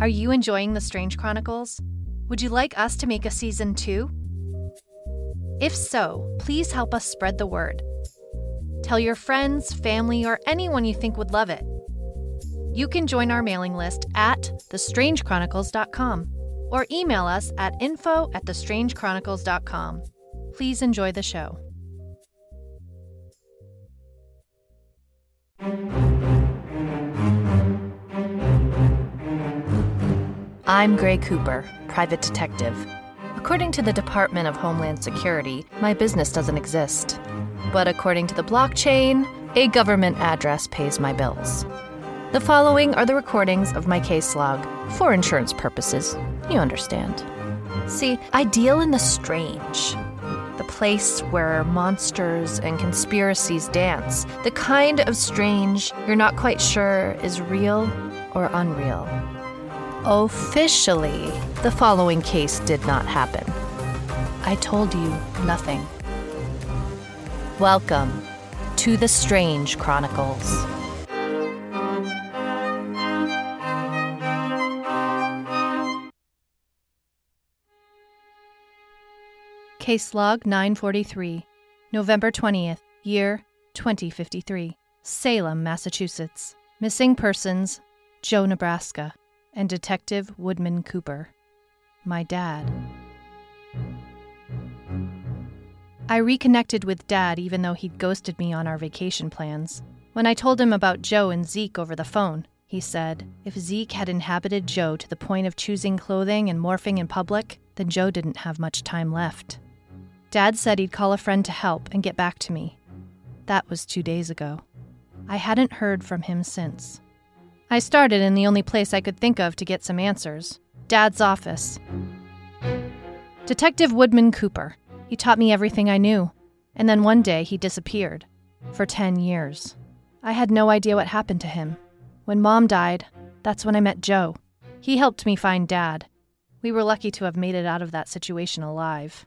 Are you enjoying The Strange Chronicles? Would you like us to make a season two? If so, please help us spread the word. Tell your friends, family, or anyone you think would love it. You can join our mailing list at thestrangechronicles.com or email us at info at thestrangechronicles.com. Please enjoy the show. I'm Gray Cooper, private detective. According to the Department of Homeland Security, my business doesn't exist. But according to the blockchain, a government address pays my bills. The following are the recordings of my case log for insurance purposes. You understand. See, I deal in the strange. The place where monsters and conspiracies dance. The kind of strange you're not quite sure is real or unreal. Officially, the following case did not happen. I told you nothing. Welcome to the Strange Chronicles. Case log 943, November 20th, year 2053, Salem, Massachusetts. Missing persons Joe, Nebraska, and Detective Woodman Cooper. My dad. I reconnected with Dad even though he'd ghosted me on our vacation plans. When I told him about Joe and Zeke over the phone, he said if Zeke had inhabited Joe to the point of choosing clothing and morphing in public, then Joe didn't have much time left. Dad said he'd call a friend to help and get back to me. That was two days ago. I hadn't heard from him since. I started in the only place I could think of to get some answers Dad's office. Detective Woodman Cooper. He taught me everything I knew. And then one day he disappeared. For 10 years. I had no idea what happened to him. When Mom died, that's when I met Joe. He helped me find Dad. We were lucky to have made it out of that situation alive.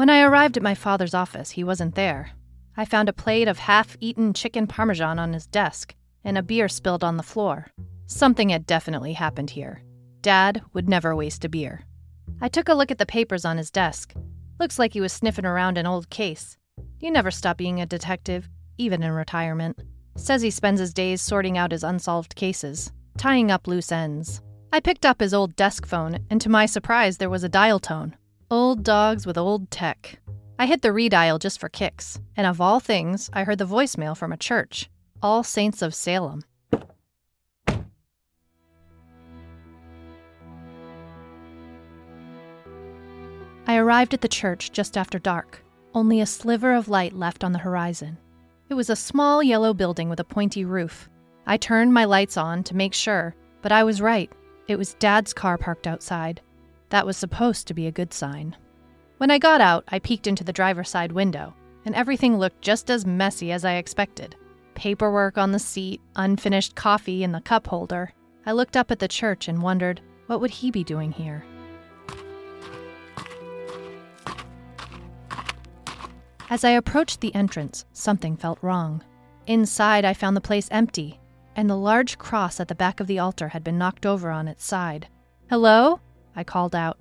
When I arrived at my father's office, he wasn't there. I found a plate of half eaten chicken parmesan on his desk and a beer spilled on the floor. Something had definitely happened here. Dad would never waste a beer. I took a look at the papers on his desk. Looks like he was sniffing around an old case. You never stop being a detective, even in retirement. Says he spends his days sorting out his unsolved cases, tying up loose ends. I picked up his old desk phone, and to my surprise, there was a dial tone. Old dogs with old tech. I hit the redial just for kicks, and of all things, I heard the voicemail from a church All Saints of Salem. I arrived at the church just after dark, only a sliver of light left on the horizon. It was a small yellow building with a pointy roof. I turned my lights on to make sure, but I was right. It was Dad's car parked outside. That was supposed to be a good sign. When I got out, I peeked into the driver's side window, and everything looked just as messy as I expected paperwork on the seat, unfinished coffee in the cup holder. I looked up at the church and wondered, what would he be doing here? As I approached the entrance, something felt wrong. Inside, I found the place empty, and the large cross at the back of the altar had been knocked over on its side. Hello? I called out.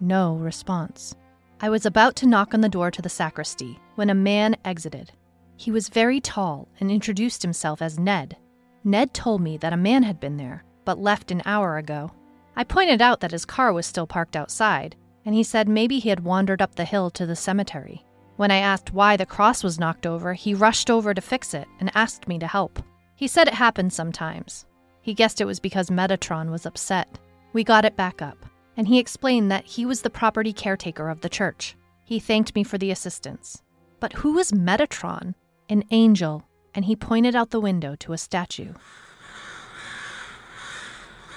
No response. I was about to knock on the door to the sacristy when a man exited. He was very tall and introduced himself as Ned. Ned told me that a man had been there, but left an hour ago. I pointed out that his car was still parked outside, and he said maybe he had wandered up the hill to the cemetery. When I asked why the cross was knocked over, he rushed over to fix it and asked me to help. He said it happens sometimes. He guessed it was because Metatron was upset. We got it back up, and he explained that he was the property caretaker of the church. He thanked me for the assistance. But who was Metatron? An angel, and he pointed out the window to a statue.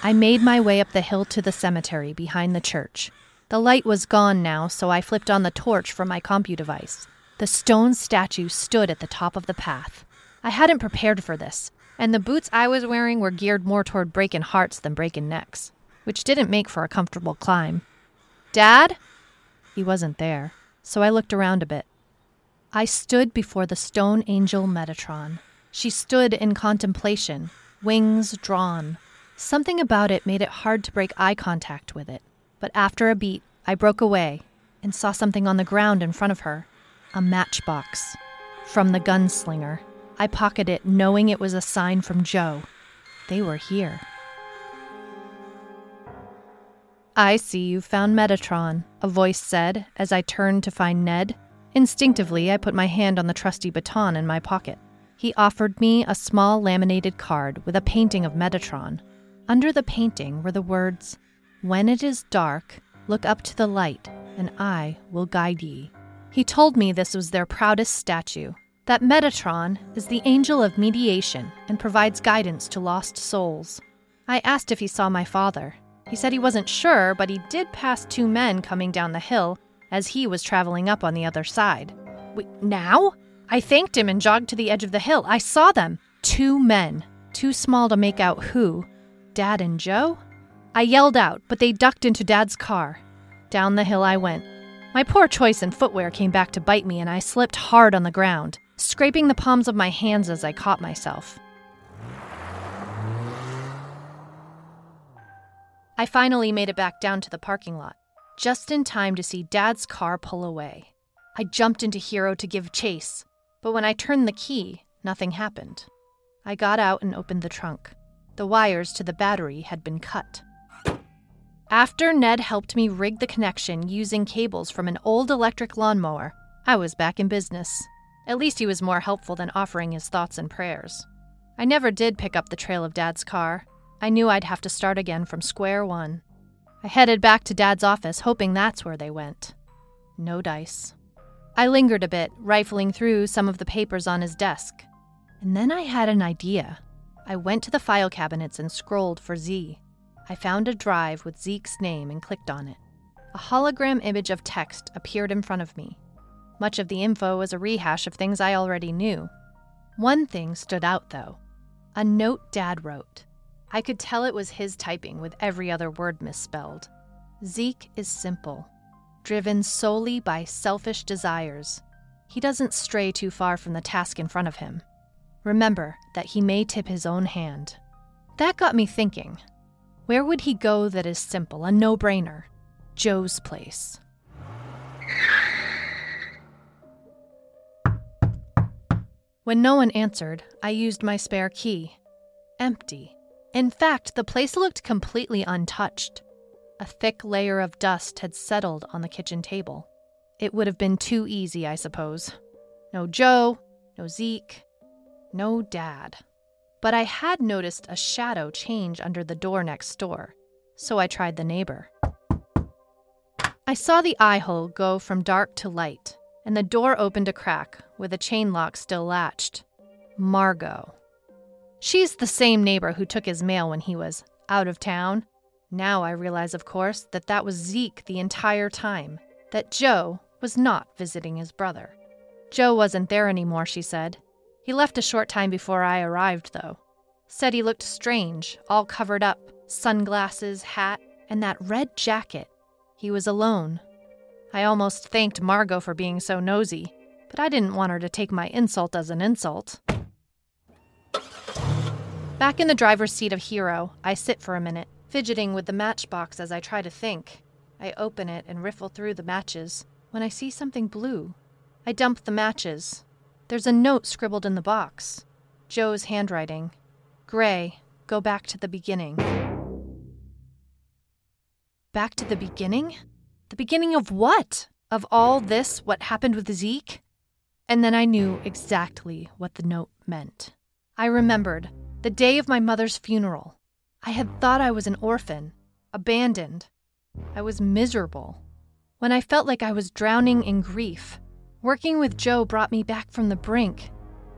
I made my way up the hill to the cemetery behind the church. The light was gone now, so I flipped on the torch from my compu device. The stone statue stood at the top of the path. I hadn't prepared for this, and the boots I was wearing were geared more toward breaking hearts than breaking necks which didn't make for a comfortable climb. Dad? He wasn't there, so I looked around a bit. I stood before the stone angel Metatron. She stood in contemplation, wings drawn. Something about it made it hard to break eye contact with it. But after a beat, I broke away and saw something on the ground in front of her a matchbox. From the gunslinger. I pocketed it, knowing it was a sign from Joe. They were here. I see you found Metatron, a voice said as I turned to find Ned. Instinctively, I put my hand on the trusty baton in my pocket. He offered me a small laminated card with a painting of Metatron. Under the painting were the words, When it is dark, look up to the light, and I will guide ye. He told me this was their proudest statue, that Metatron is the angel of mediation and provides guidance to lost souls. I asked if he saw my father. He said he wasn't sure, but he did pass two men coming down the hill as he was traveling up on the other side. Wait, now? I thanked him and jogged to the edge of the hill. I saw them. Two men, too small to make out who. Dad and Joe? I yelled out, but they ducked into Dad's car. Down the hill I went. My poor choice in footwear came back to bite me, and I slipped hard on the ground, scraping the palms of my hands as I caught myself. I finally made it back down to the parking lot, just in time to see Dad's car pull away. I jumped into Hero to give chase, but when I turned the key, nothing happened. I got out and opened the trunk. The wires to the battery had been cut. After Ned helped me rig the connection using cables from an old electric lawnmower, I was back in business. At least he was more helpful than offering his thoughts and prayers. I never did pick up the trail of Dad's car. I knew I'd have to start again from square one. I headed back to Dad's office, hoping that's where they went. No dice. I lingered a bit, rifling through some of the papers on his desk. And then I had an idea. I went to the file cabinets and scrolled for Z. I found a drive with Zeke's name and clicked on it. A hologram image of text appeared in front of me. Much of the info was a rehash of things I already knew. One thing stood out, though a note Dad wrote. I could tell it was his typing with every other word misspelled. Zeke is simple driven solely by selfish desires. He doesn't stray too far from the task in front of him. Remember that he may tip his own hand. That got me thinking. Where would he go that is simple, a no brainer? Joe's place. When no one answered, I used my spare key. Empty. In fact, the place looked completely untouched. A thick layer of dust had settled on the kitchen table. It would have been too easy, I suppose. No Joe, no Zeke, no Dad. But I had noticed a shadow change under the door next door, so I tried the neighbor. I saw the eye hole go from dark to light, and the door opened a crack with a chain lock still latched. Margot. She's the same neighbor who took his mail when he was out of town now I realize, of course, that that was Zeke the entire time, that Joe was not visiting his brother. Joe wasn't there anymore, she said. He left a short time before I arrived, though. Said he looked strange, all covered up sunglasses, hat, and that red jacket. He was alone. I almost thanked Margot for being so nosy, but I didn't want her to take my insult as an insult. Back in the driver's seat of Hero, I sit for a minute fidgeting with the matchbox as I try to think. I open it and riffle through the matches when I see something blue. I dump the matches. There's a note scribbled in the box. Joe's handwriting. Gray, go back to the beginning. Back to the beginning? The beginning of what? Of all this, what happened with Zeke? And then I knew exactly what the note meant. I remembered the day of my mother's funeral. I had thought I was an orphan, abandoned. I was miserable. When I felt like I was drowning in grief, working with Joe brought me back from the brink.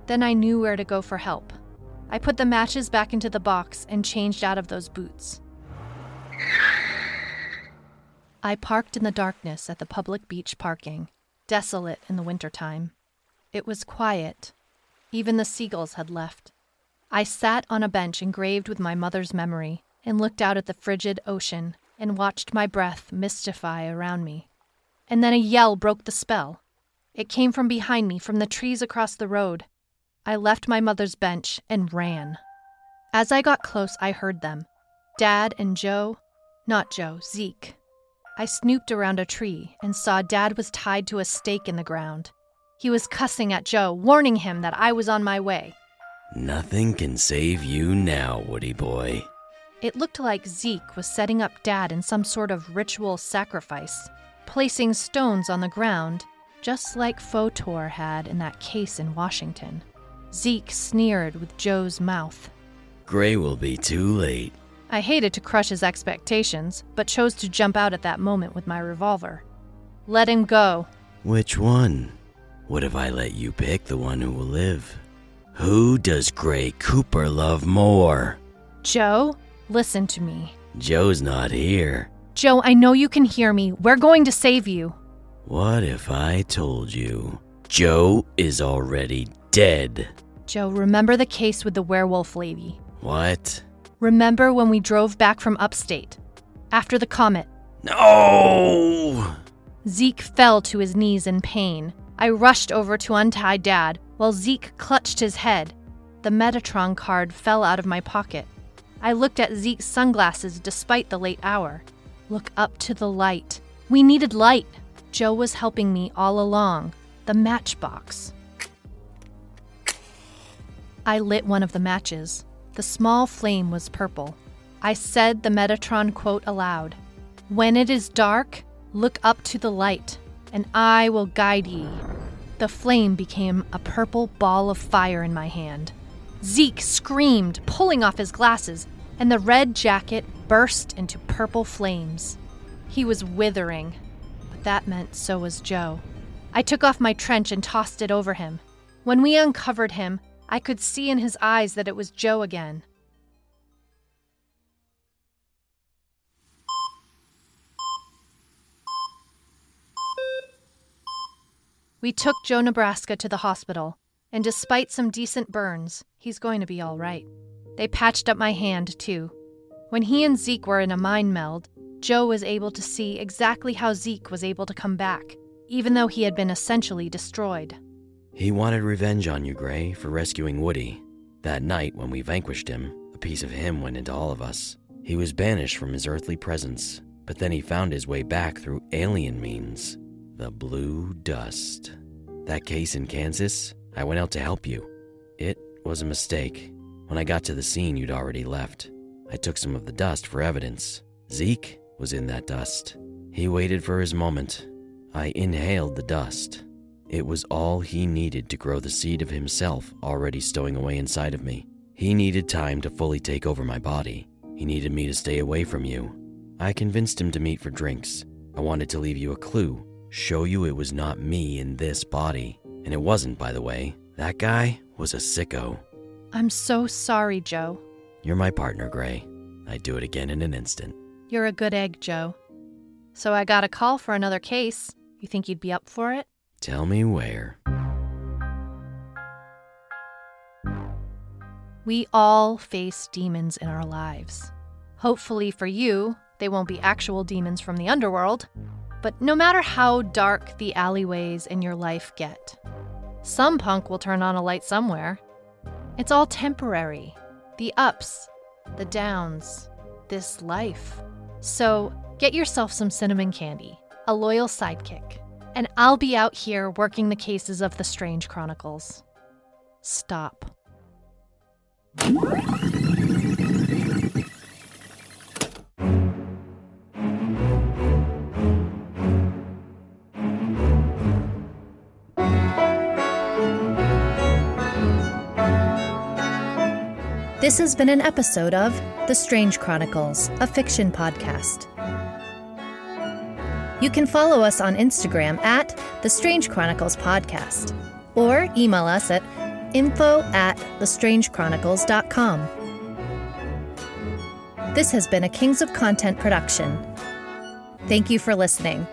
Then I knew where to go for help. I put the matches back into the box and changed out of those boots. I parked in the darkness at the public beach parking, desolate in the wintertime. It was quiet. Even the seagulls had left. I sat on a bench engraved with my mother's memory and looked out at the frigid ocean and watched my breath mystify around me. And then a yell broke the spell. It came from behind me, from the trees across the road. I left my mother's bench and ran. As I got close, I heard them Dad and Joe, not Joe, Zeke. I snooped around a tree and saw Dad was tied to a stake in the ground. He was cussing at Joe, warning him that I was on my way. Nothing can save you now, Woody boy. It looked like Zeke was setting up Dad in some sort of ritual sacrifice, placing stones on the ground, just like Fotor had in that case in Washington. Zeke sneered with Joe's mouth. Gray will be too late. I hated to crush his expectations, but chose to jump out at that moment with my revolver. Let him go. Which one? What if I let you pick the one who will live? Who does Gray Cooper love more? Joe, listen to me. Joe's not here. Joe, I know you can hear me. We're going to save you. What if I told you Joe is already dead? Joe, remember the case with the werewolf lady. What? Remember when we drove back from upstate? After the comet. No! Zeke fell to his knees in pain. I rushed over to untie Dad while Zeke clutched his head. The Metatron card fell out of my pocket. I looked at Zeke's sunglasses despite the late hour. Look up to the light. We needed light. Joe was helping me all along. The matchbox. I lit one of the matches. The small flame was purple. I said the Metatron quote aloud When it is dark, look up to the light, and I will guide ye. The flame became a purple ball of fire in my hand. Zeke screamed, pulling off his glasses, and the red jacket burst into purple flames. He was withering, but that meant so was Joe. I took off my trench and tossed it over him. When we uncovered him, I could see in his eyes that it was Joe again. We took Joe Nebraska to the hospital, and despite some decent burns, he's going to be all right. They patched up my hand, too. When he and Zeke were in a mind meld, Joe was able to see exactly how Zeke was able to come back, even though he had been essentially destroyed. He wanted revenge on you, Gray, for rescuing Woody. That night, when we vanquished him, a piece of him went into all of us. He was banished from his earthly presence, but then he found his way back through alien means the blue dust. That case in Kansas, I went out to help you. It was a mistake. When I got to the scene, you'd already left. I took some of the dust for evidence. Zeke was in that dust. He waited for his moment. I inhaled the dust. It was all he needed to grow the seed of himself already stowing away inside of me. He needed time to fully take over my body. He needed me to stay away from you. I convinced him to meet for drinks. I wanted to leave you a clue show you it was not me in this body. And it wasn't, by the way. That guy was a sicko. I'm so sorry, Joe. You're my partner, Gray. I'd do it again in an instant. You're a good egg, Joe. So I got a call for another case. You think you'd be up for it? Tell me where. We all face demons in our lives. Hopefully, for you, they won't be actual demons from the underworld. But no matter how dark the alleyways in your life get, some punk will turn on a light somewhere. It's all temporary the ups, the downs, this life. So get yourself some cinnamon candy, a loyal sidekick, and I'll be out here working the cases of the Strange Chronicles. Stop. This has been an episode of The Strange Chronicles, a fiction podcast. You can follow us on Instagram at The Strange Chronicles Podcast or email us at info at thestrangechronicles.com. This has been a Kings of Content production. Thank you for listening.